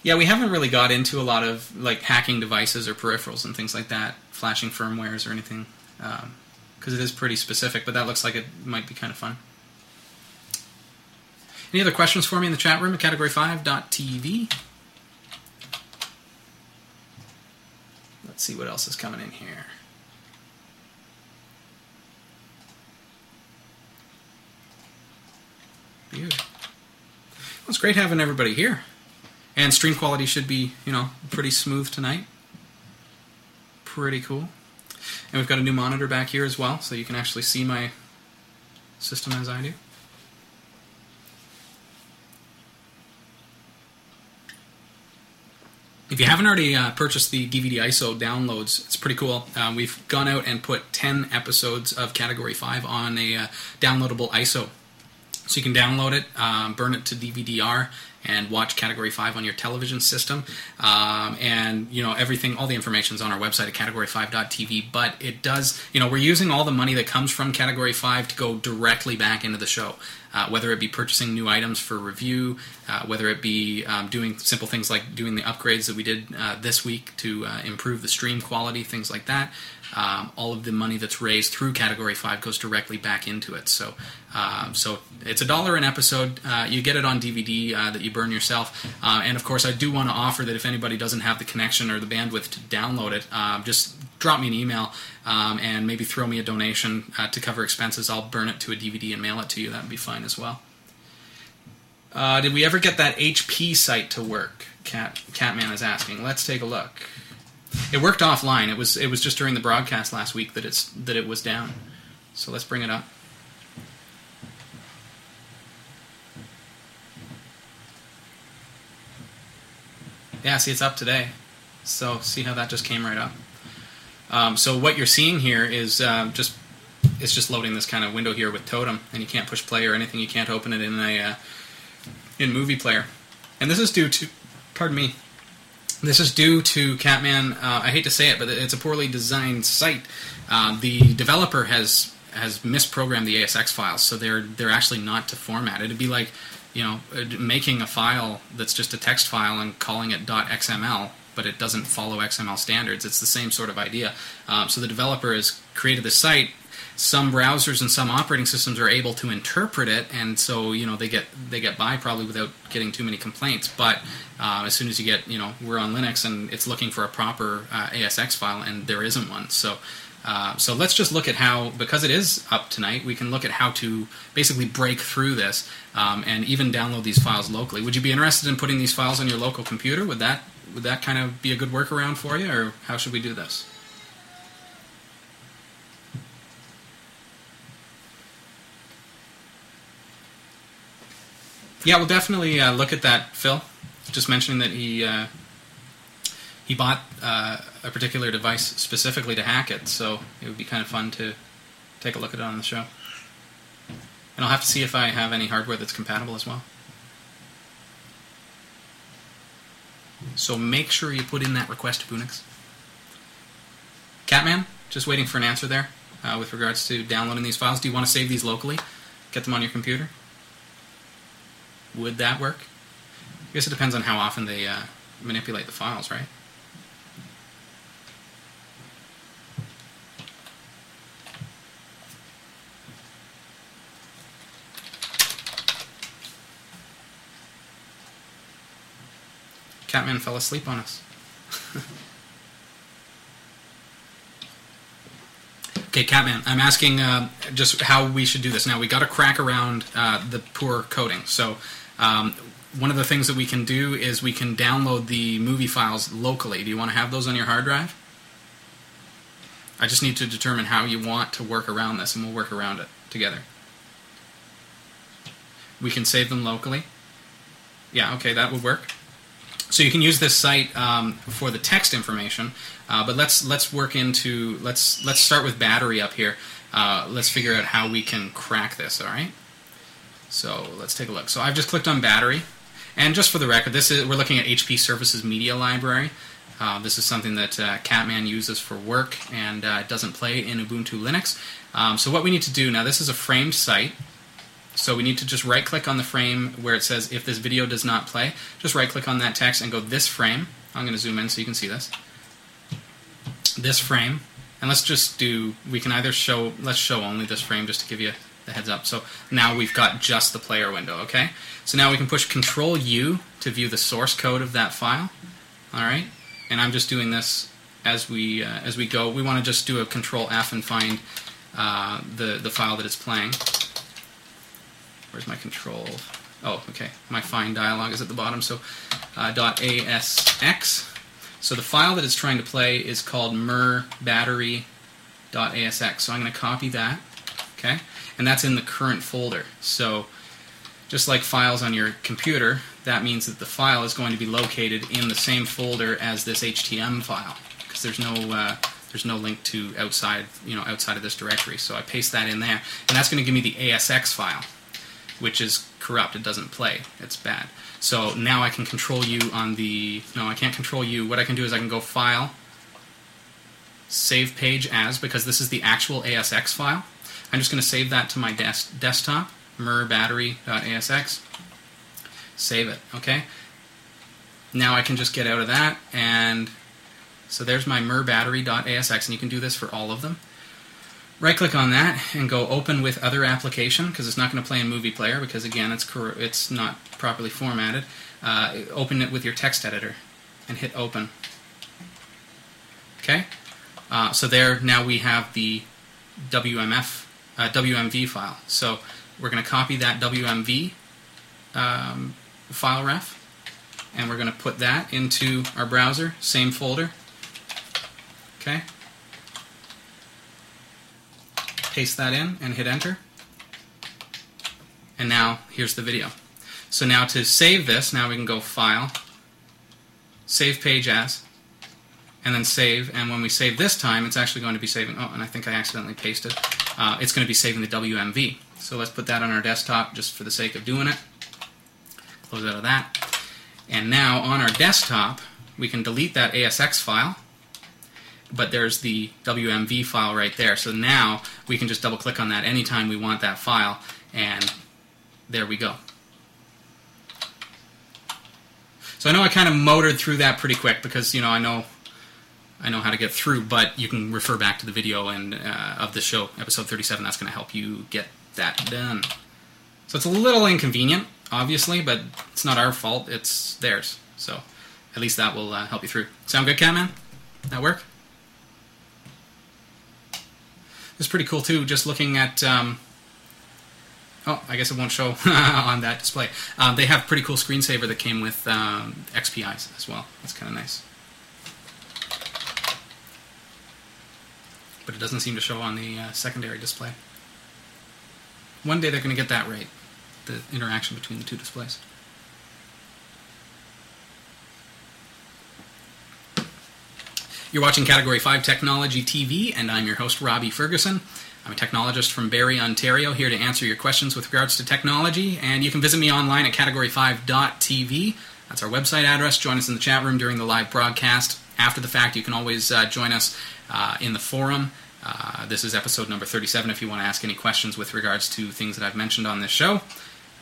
Yeah, we haven't really got into a lot of like hacking devices or peripherals and things like that, flashing firmwares or anything, because it is pretty specific. But that looks like it might be kind of fun. Any other questions for me in the chat room at category5.tv? Let's see what else is coming in here. Well, it's great having everybody here. And stream quality should be, you know, pretty smooth tonight. Pretty cool. And we've got a new monitor back here as well, so you can actually see my system as I do. If you haven't already uh, purchased the DVD ISO downloads, it's pretty cool. Uh, we've gone out and put 10 episodes of Category 5 on a uh, downloadable ISO. So you can download it, um, burn it to DVD-R, and watch Category 5 on your television system. Um, and, you know, everything, all the information is on our website at category5.tv. But it does, you know, we're using all the money that comes from Category 5 to go directly back into the show. Uh, whether it be purchasing new items for review, uh, whether it be um, doing simple things like doing the upgrades that we did uh, this week to uh, improve the stream quality, things like that. Um, all of the money that's raised through Category Five goes directly back into it. So, um, so it's a dollar an episode. Uh, you get it on DVD uh, that you burn yourself. and of course, I do want to offer that if anybody doesn't have the connection or the bandwidth to download it, just drop me an email um, and maybe throw me a donation uh, to cover expenses. I'll burn it to a DVD and mail it to you. That would be fine as well. Uh, did we ever get that HP site to work? Cat Catman is asking. Let's take a look. It worked offline. It was it was just during the broadcast last week that it's that it was down. So let's bring it up. Yeah, see, it's up today. So see how that just came right up. Um, so what you're seeing here is uh, just it's just loading this kind of window here with Totem, and you can't push play or anything. You can't open it in a uh, in Movie Player, and this is due to pardon me. This is due to Catman. Uh, I hate to say it, but it's a poorly designed site. Uh, the developer has has misprogrammed the ASX files, so they're they're actually not to format. It'd be like you know making a file that's just a text file and calling it .xml but it doesn't follow XML standards. It's the same sort of idea. Um, so the developer has created the site. Some browsers and some operating systems are able to interpret it, and so you know they get they get by probably without getting too many complaints. But uh, as soon as you get you know we're on Linux and it's looking for a proper uh, ASX file, and there isn't one. So uh, so let's just look at how, because it is up tonight, we can look at how to basically break through this um, and even download these files locally. Would you be interested in putting these files on your local computer? Would that would that kind of be a good workaround for you, or how should we do this? Yeah, we'll definitely uh, look at that, Phil. Just mentioning that he uh, he bought uh, a particular device specifically to hack it, so it would be kind of fun to take a look at it on the show. And I'll have to see if I have any hardware that's compatible as well. So make sure you put in that request to Punix. Catman, just waiting for an answer there uh, with regards to downloading these files. Do you want to save these locally? Get them on your computer? Would that work? I guess it depends on how often they uh, manipulate the files, right? Catman fell asleep on us. *laughs* okay, Catman, I'm asking uh, just how we should do this. Now, we got to crack around uh, the poor coding. So, um, one of the things that we can do is we can download the movie files locally. Do you want to have those on your hard drive? I just need to determine how you want to work around this, and we'll work around it together. We can save them locally. Yeah, okay, that would work. So you can use this site um, for the text information, uh, but let's let's work into let's let's start with battery up here. Uh, let's figure out how we can crack this. All right. So let's take a look. So I've just clicked on battery, and just for the record, this is we're looking at HP Services Media Library. Uh, this is something that uh, Catman uses for work, and uh, it doesn't play in Ubuntu Linux. Um, so what we need to do now, this is a framed site. So we need to just right click on the frame where it says if this video does not play. Just right click on that text and go this frame. I'm going to zoom in so you can see this. This frame. And let's just do, we can either show, let's show only this frame just to give you the heads up. So now we've got just the player window, okay? So now we can push Control U to view the source code of that file. All right, and I'm just doing this as we uh, as we go. We want to just do a Control F and find uh, the the file that it's playing. Where's my control? Oh, okay. My find dialog is at the bottom. So uh, .asx. So the file that it's trying to play is called mer battery.asx. So I'm going to copy that. Okay, and that's in the current folder. So just like files on your computer, that means that the file is going to be located in the same folder as this HTM file because there's no uh, there's no link to outside you know outside of this directory. So I paste that in there, and that's going to give me the ASX file, which is corrupt. It doesn't play. It's bad. So now I can control you on the no, I can't control you. What I can do is I can go File, Save Page As because this is the actual ASX file. I'm just going to save that to my des- desktop merbattery.asx. Save it, okay? Now I can just get out of that, and so there's my merbattery.asx, and you can do this for all of them. Right click on that and go open with other application because it's not going to play in movie player because again it's it's not properly formatted. Uh, open it with your text editor and hit open. Okay, uh, so there now we have the WMF uh, WMV file. So we're going to copy that WMV um, file ref, and we're going to put that into our browser, same folder. Okay. Paste that in and hit enter. And now here's the video. So now to save this, now we can go File, Save Page As, and then Save. And when we save this time, it's actually going to be saving. Oh, and I think I accidentally pasted. Uh, it's going to be saving the WMV. So let's put that on our desktop just for the sake of doing it. Close out of that. And now on our desktop, we can delete that ASX file, but there's the WMV file right there. So now we can just double click on that anytime we want that file, and there we go. So I know I kind of motored through that pretty quick because you know I know I know how to get through, but you can refer back to the video and uh, of the show, episode 37. That's going to help you get that done. So it's a little inconvenient, obviously, but it's not our fault. It's theirs. So at least that will uh, help you through. Sound good, Catman? That work? It's pretty cool too. Just looking at. Um, oh, I guess it won't show *laughs* on that display. Um, they have pretty cool screensaver that came with um, XPize as well. That's kind of nice. But it doesn't seem to show on the uh, secondary display. One day they're going to get that right, the interaction between the two displays. You're watching Category 5 Technology TV, and I'm your host, Robbie Ferguson. I'm a technologist from Barrie, Ontario, here to answer your questions with regards to technology. And you can visit me online at category5.tv. That's our website address. Join us in the chat room during the live broadcast. After the fact, you can always uh, join us uh, in the forum. Uh, this is episode number 37 if you want to ask any questions with regards to things that I've mentioned on this show.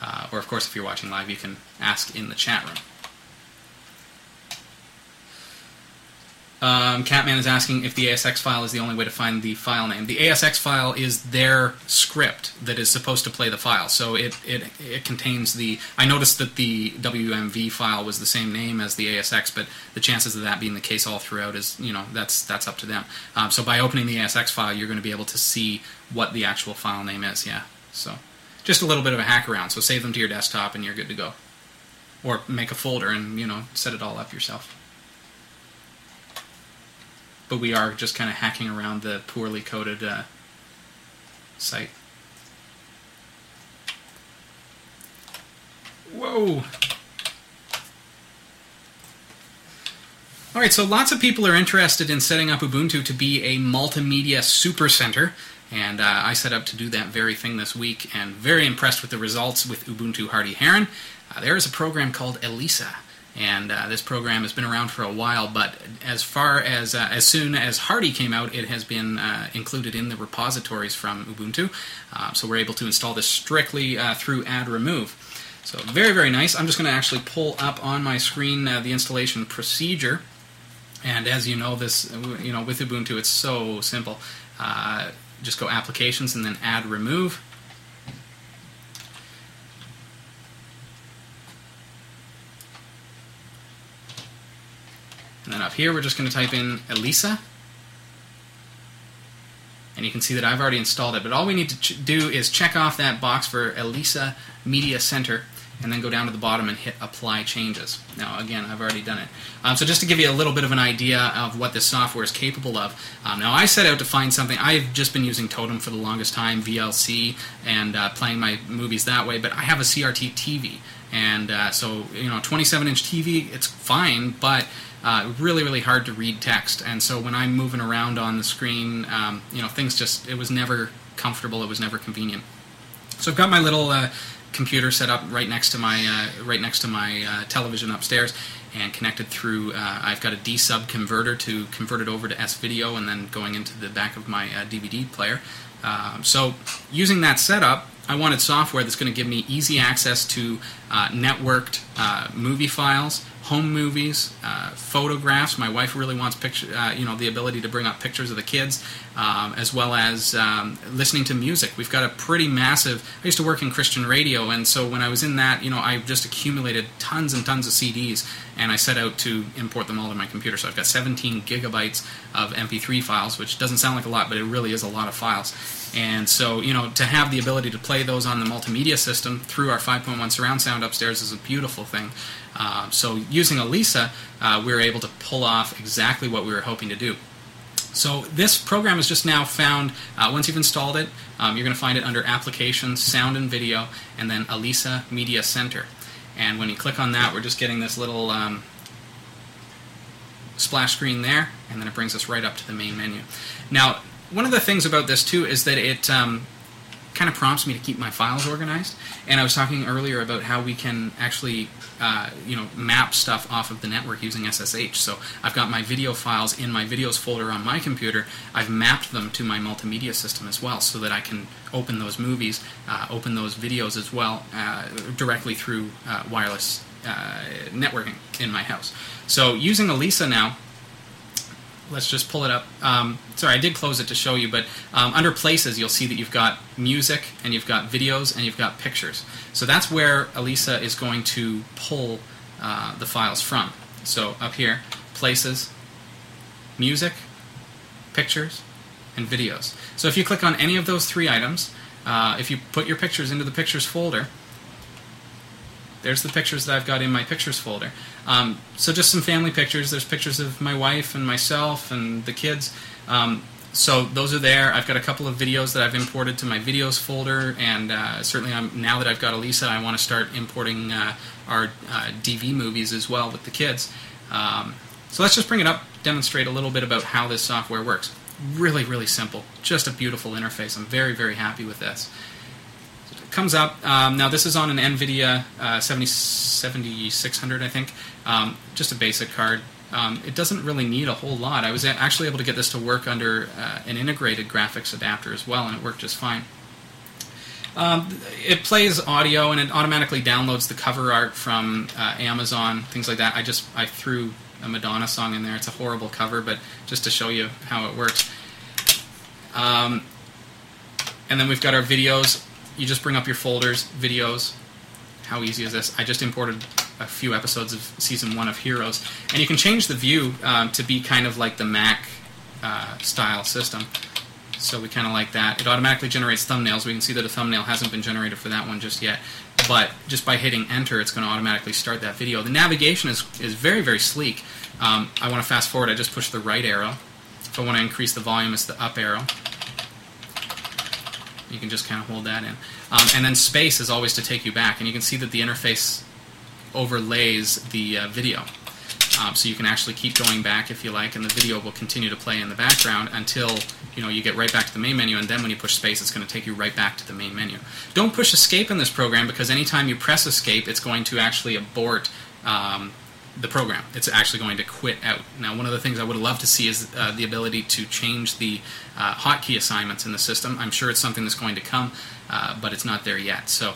Uh, or, of course, if you're watching live, you can ask in the chat room. Um, Catman is asking if the ASX file is the only way to find the file name. The ASX file is their script that is supposed to play the file. So it, it, it contains the. I noticed that the WMV file was the same name as the ASX, but the chances of that being the case all throughout is, you know, that's that's up to them. Um, so by opening the ASX file, you're going to be able to see what the actual file name is. Yeah. So just a little bit of a hack around. So save them to your desktop and you're good to go. Or make a folder and, you know, set it all up yourself but we are just kind of hacking around the poorly coded uh, site. Whoa! All right, so lots of people are interested in setting up Ubuntu to be a multimedia supercenter, and uh, I set up to do that very thing this week, and very impressed with the results with Ubuntu Hardy Heron. Uh, there is a program called Elisa and uh, this program has been around for a while. But as far as uh, as soon as Hardy came out, it has been uh, included in the repositories from Ubuntu. Uh, so we're able to install this strictly uh, through add remove. So very very nice. I'm just going to actually pull up on my screen uh, the installation procedure. And as you know, this you know with Ubuntu, it's so simple. just go applications and then add remove. Up here, we're just going to type in Elisa. And you can see that I've already installed it. But all we need to do is check off that box for Elisa Media Center and then go down to the bottom and hit apply changes. Now, again, I've already done it. Um, so just to give you a little bit of an idea of what this software is capable of. Um, now, I set out to find something. I've just been using Totem for the longest time, VLC, and uh, playing my movies that way, but I have a CRT TV. And uh, so, you know, 27 inch TV, it's fine, but uh, really, really hard to read text. And so when I'm moving around on the screen, um, you know, things just, it was never comfortable, it was never convenient. So I've got my little uh, computer set up right next to my uh, right next to my uh, television upstairs and connected through uh, I've got a D sub converter to convert it over to S video and then going into the back of my DVD uh, player um, so using that setup I wanted software that's going to give me easy access to uh, networked uh, movie files home movies, uh, photographs. My wife really wants picture, uh, you know, the ability to bring up pictures of the kids, um, as well as um, listening to music. We've got a pretty massive. I used to work in Christian radio, and so when I was in that, you know, I've just accumulated tons and tons of CDs, and I set out to import them all to my computer. So I've got 17 gigabytes of MP3 files, which doesn't sound like a lot, but it really is a lot of files. And so, you know, to have the ability to play those on the multimedia system through our 5.1 surround sound upstairs is a beautiful thing. Uh, so, using Elisa, uh, we were able to pull off exactly what we were hoping to do. So, this program is just now found, uh, once you've installed it, um, you're going to find it under Applications, Sound and Video, and then Elisa Media Center. And when you click on that, we're just getting this little um, splash screen there, and then it brings us right up to the main menu. Now, one of the things about this too is that it um, kind of prompts me to keep my files organized. And I was talking earlier about how we can actually, uh, you know, map stuff off of the network using SSH. So I've got my video files in my videos folder on my computer. I've mapped them to my multimedia system as well, so that I can open those movies, uh, open those videos as well uh, directly through uh, wireless uh, networking in my house. So using Elisa now let's just pull it up. Um, sorry, I did close it to show you, but um, under places, you'll see that you've got music and you've got videos and you've got pictures. So that's where Elisa is going to pull uh, the files from. So up here, places, music, pictures, and videos. So if you click on any of those three items, uh, if you put your pictures into the pictures folder, there's the pictures that I've got in my pictures folder. Um, so just some family pictures. There's pictures of my wife and myself and the kids. Um, so those are there. I've got a couple of videos that I've imported to my videos folder, and uh, certainly I'm, now that I've got Elisa, I want to start importing uh, our uh, DV movies as well with the kids. Um, so let's just bring it up, demonstrate a little bit about how this software works. Really, really simple. Just a beautiful interface. I'm very, very happy with this it comes up. Um, now this is on an NVIDIA uh, 70, 7600, I think. Um, just a basic card. Um, it doesn't really need a whole lot. I was actually able to get this to work under uh, an integrated graphics adapter as well, and it worked just fine. Um, it plays audio and it automatically downloads the cover art from uh, Amazon, things like that. I just I threw a Madonna song in there. It's a horrible cover, but just to show you how it works. Um, and then we've got our videos you just bring up your folders, videos. How easy is this? I just imported a few episodes of season one of Heroes, and you can change the view um, to be kind of like the Mac uh, style system. So we kind of like that. It automatically generates thumbnails. We can see that a thumbnail hasn't been generated for that one just yet, but just by hitting enter, it's going to automatically start that video. The navigation is is very very sleek. Um, I want to fast forward. I just push the right arrow. If I want to increase the volume, it's the up arrow. You can just kind of hold that in. Um, and then space is always to take you back, and you can see that the interface overlays the uh, video. Um, so you can actually keep going back if you like, and the video will continue to play in the background until you know you get right back to the main menu. And then when you push space, it's going to take you right back to the main menu. Don't push escape in this program because anytime you press escape, it's going to actually abort um, the program. It's actually going to quit out. Now, one of the things I would love to see is uh, the ability to change the uh, hotkey assignments in the system. I'm sure it's something that's going to come, uh, but it's not there yet. So,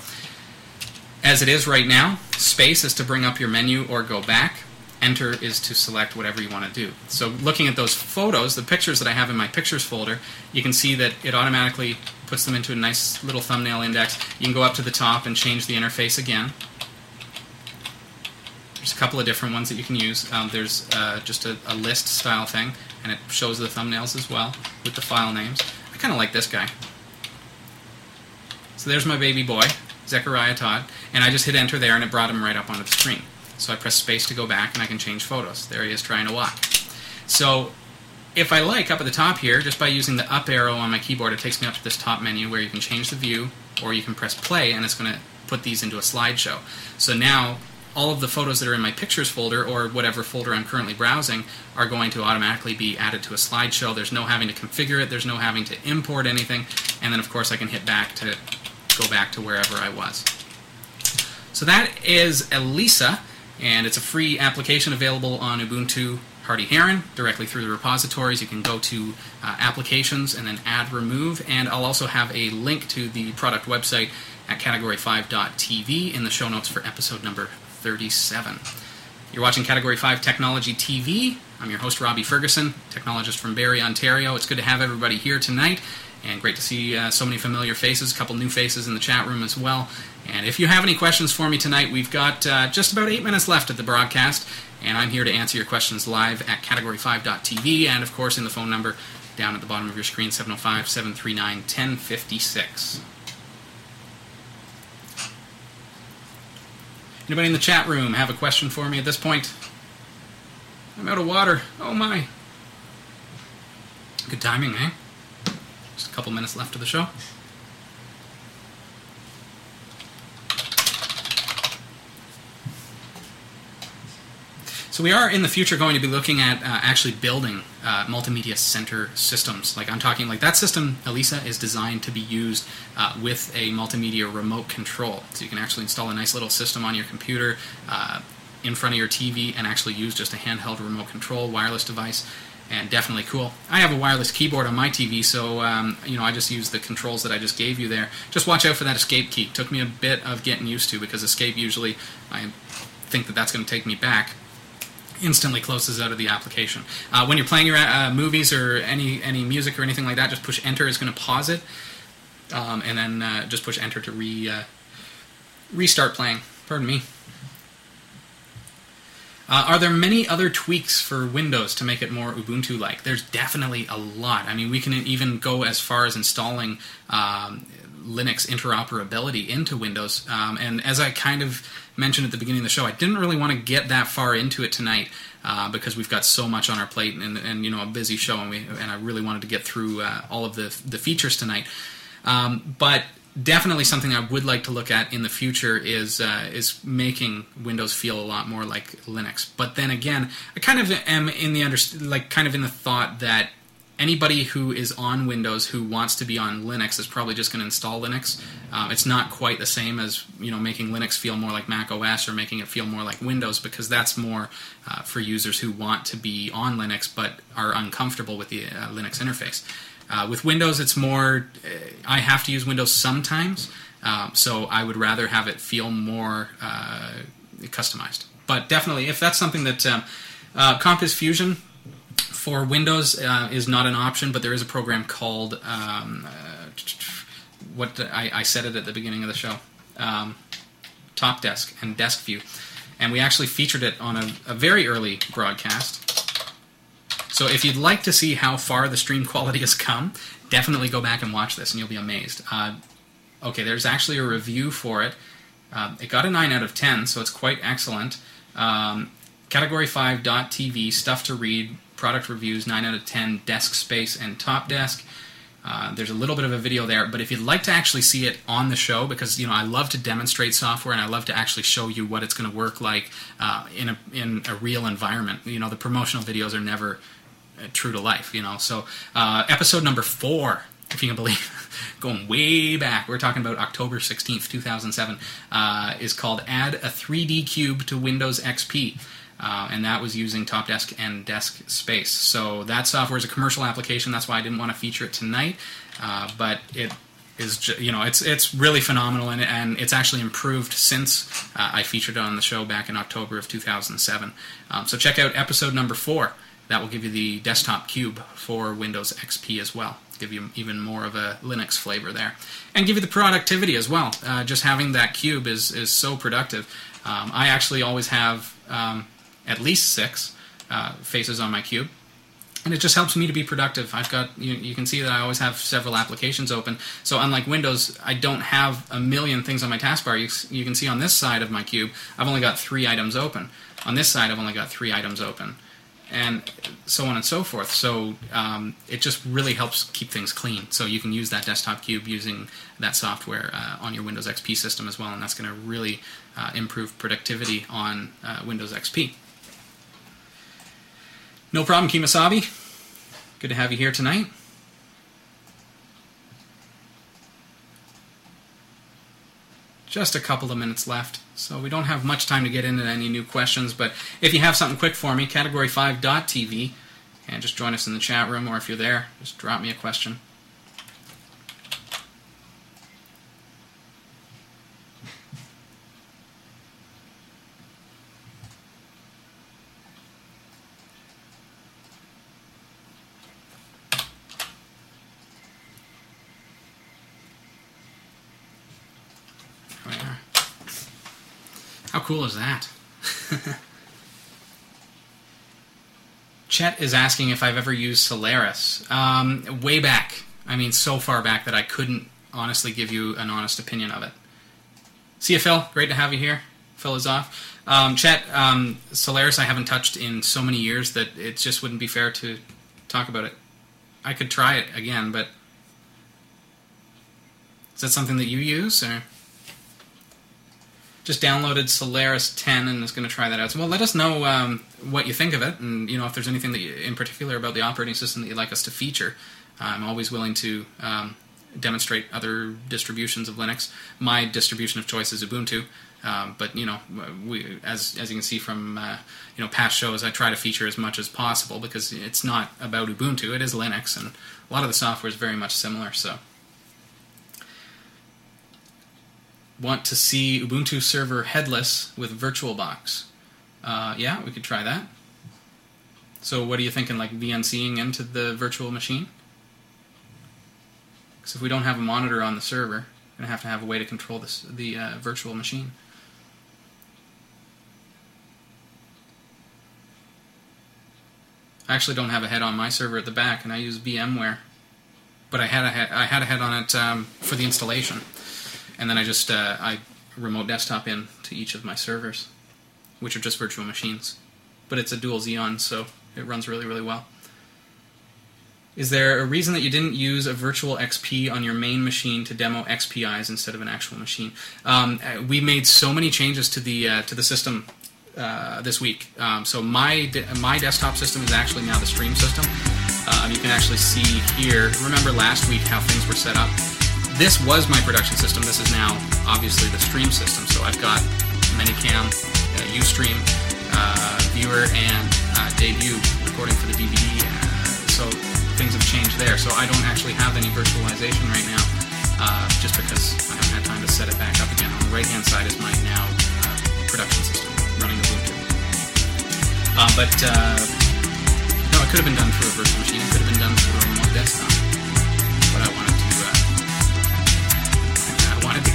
as it is right now, space is to bring up your menu or go back. Enter is to select whatever you want to do. So, looking at those photos, the pictures that I have in my pictures folder, you can see that it automatically puts them into a nice little thumbnail index. You can go up to the top and change the interface again There's a couple of different ones that you can use. Um, there's uh, just a, a, list style thing, and it shows the thumbnails as well with the file names. I kind of like this guy. So there's my baby boy, Zechariah Todd, and I just hit enter there, and it brought him right up onto the screen. So I press space to go back, and I can change photos. There he is trying to walk. So if I like, up at the top here, just by using the up arrow on my keyboard, it takes me up to this top menu where you can change the view, or you can press play, and it's going to put these into a slideshow. So now all of the photos that are in my pictures folder or whatever folder I'm currently browsing are going to automatically be added to a slideshow. There's no having to configure it, there's no having to import anything, and then of course I can hit back to go back to wherever I was. So that is Elisa, and it's a free application available on Ubuntu Hardy Heron directly through the repositories. You can go to uh, applications and then add remove, and I'll also have a link to the product website at category5.tv in the show notes for episode number 37. You're watching Category 5 Technology TV. I'm your host, Robbie Ferguson, technologist from Barrie, Ontario. It's good to have everybody here tonight, and great to see uh, so many familiar faces, a couple new faces in the chat room as well. And if you have any questions for me tonight, we've got uh, just about eight minutes left of the broadcast, and I'm here to answer your questions live at category5.tv and, of course, in the phone number down at the bottom of your screen 705 739 1056. Anybody in the chat room have a question for me at this point? I'm out of water. Oh my. Good timing, eh? Just a couple minutes left of the show. So we are in the future going to be looking at uh, actually building uh, multimedia center systems. Like I'm talking, like that system, Elisa, is designed to be used uh, with a multimedia remote control. So you can actually install a nice little system on your computer uh, in front of your TV and actually use just a handheld remote control wireless device. And definitely cool. I have a wireless keyboard on my TV, so um, you know I just use the controls that I just gave you there. Just watch out for that escape key. Took me a bit of getting used to because escape usually I think that that's going to take me back instantly closes out of the application. Uh, when you're playing your uh, movies or any any music or anything like that, just push enter is going to pause it, um, and then uh, just push enter to re uh, restart playing. Pardon me. Uh, are there many other tweaks for Windows to make it more Ubuntu-like? There's definitely a lot. I mean, we can even go as far as installing um, Linux interoperability into Windows. Um, and as I kind of mentioned at the beginning of the show, I didn't really want to get that far into it tonight uh, because we've got so much on our plate and, and, you know a busy show, and we and I really wanted to get through uh, all of the the features tonight. Um, but definitely something I would like to look at in the future is uh, is making Windows feel a lot more like Linux. But then again, I kind of am in the under like kind of in the thought that anybody who is on Windows who wants to be on Linux is probably just going to install Linux. Um, it's not quite the same as you know making Linux feel more like Mac OS or making it feel more like Windows because that's more uh, for users who want to be on Linux but are uncomfortable with the uh, Linux interface. Uh, with Windows, it's more uh, I have to use Windows sometimes, um, so I would rather have it feel more uh, customized. But definitely, if that's something that um, uh, Compiz Fusion for Windows uh, is not an option, but there is a program called um, uh, what I, I, said it at the beginning of the show, um, Top Desk and Desk View, and we actually featured it on a, a, very early broadcast. So if you'd like to see how far the stream quality has come, definitely go back and watch this, and you'll be amazed. Uh, okay, there's actually a review for it. Uh, it got a 9 out of 10, so it's quite excellent. Um, category5.tv, stuff to read, product reviews, 9 out of 10, desk space, and top desk. Uh, there's a little bit of a video there, but if you'd like to actually see it on the show, because you know I love to demonstrate software and I love to actually show you what it's going to work like uh, in a in a real environment. You know, the promotional videos are never true to life. You know, so uh, episode number four, if you can believe, *laughs* going way back, we're talking about October 16th, 2007, uh, is called "Add a 3D Cube to Windows XP." Uh, and that was using TopDesk and Desk Space. So that software is a commercial application. That's why I didn't want to feature it tonight. Uh, but it is, ju- you know, it's it's really phenomenal, and, and it's actually improved since uh, I featured it on the show back in October of 2007. Um, so check out episode number four. That will give you the desktop cube for Windows XP as well. Give you even more of a Linux flavor there, and give you the productivity as well. Uh, just having that cube is is so productive. Um, I actually always have um, at least six uh, faces on my cube and it just helps me to be productive. I've got you, you, can see that I always have several applications open. So unlike Windows, I don't have a million things on my taskbar. You, you can see on this side of my cube, I've only got three items open. On this side, I've only got three items open, and so on and so forth. So um, it just really helps keep things clean. So you can use that desktop cube using that software uh, on your Windows XP system as well, and that's going to really uh, improve productivity on uh, Windows XP. No problem, Kimasabi. Good to have you here tonight. Just a couple of minutes left, so we don't have much time to get into any new questions, but if you have something quick for me, category5.tv, and just join us in the chat room, or if you're there, just drop me a question. How cool is that? *laughs* Chet is asking if I've ever used Solaris. Um, way back. I mean, so far back that I couldn't honestly give you an honest opinion of it. See you, Phil. Great to have you here. Phil is off. Um, Chet, um, Solaris I haven't touched in so many years that it just wouldn't be fair to talk about it. I could try it again, but is that something that you use or? Just downloaded Solaris 10 and is going to try that out. So, well, let us know um, what you think of it, and you know if there's anything that you, in particular about the operating system that you'd like us to feature. I'm always willing to um, demonstrate other distributions of Linux. My distribution of choice is Ubuntu, um, but you know, we, as as you can see from uh, you know past shows, I try to feature as much as possible because it's not about Ubuntu; it is Linux, and a lot of the software is very much similar. So. Want to see Ubuntu server headless with VirtualBox. Uh, yeah, we could try that. So what are you thinking, like VNCing into the virtual machine? Because if we don't have a monitor on the server, we're going to have to have a way to control this, the uh, virtual machine. I actually don't have a head on my server at the back, and I use VMware. But I had a head, I had a head on it um, for the installation and then I just uh, I remote desktop in to each of my servers, which are just virtual machines. But it's a dual Xeon, so it runs really really well. Is there a reason that you didn't use a virtual XP on your main machine to demo XPize instead of an actual machine? Um, uh, we made so many changes to the uh, to the system uh, this week. Um, so my de- my desktop system is actually now the stream system. Um, you can actually see here. Remember last week how things were set up this was my production system. This is now obviously the stream system. So I've got Manycam, uh, Ustream, uh, Viewer, and uh, Debut recording for the DVD. Uh, so things have changed there. So I don't actually have any virtualization right now, uh, just because I haven't had time to set it back up again. On the right hand side is my now uh, production system running Ubuntu. but no, it could have been done through a virtual machine. It could have been done through a remote desktop.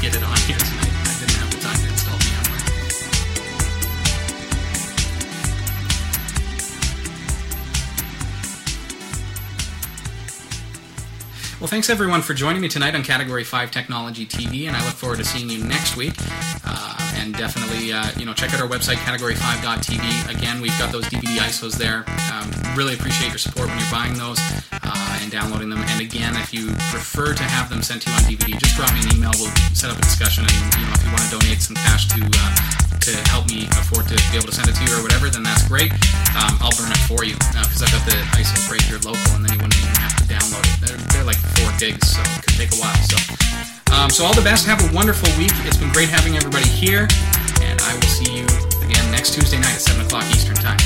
Get it on here tonight. I didn't have the time to install. Well, thanks everyone for joining me tonight on Category 5 Technology TV, and I look forward to seeing you next week. Uh, and definitely, uh, you know, check out our website, category5.tv. Again, we've got those DVD ISOs there. Um, really appreciate your support when you're buying those and downloading them. And again, if you prefer to have them sent to you on DVD, just drop me an email. We'll set up a discussion. And you know, if you want to donate some cash to uh, to help me afford to be able to send it to you or whatever, then that's great. Um, I'll burn it for you because uh, I've got the ISOs right here local, and then you wouldn't even have to download it. They're, they're like four gigs, so it could take a while. So, um, so all the best. Have a wonderful week. It's been great having everybody here, and I will see you again next Tuesday night at seven o'clock Eastern time.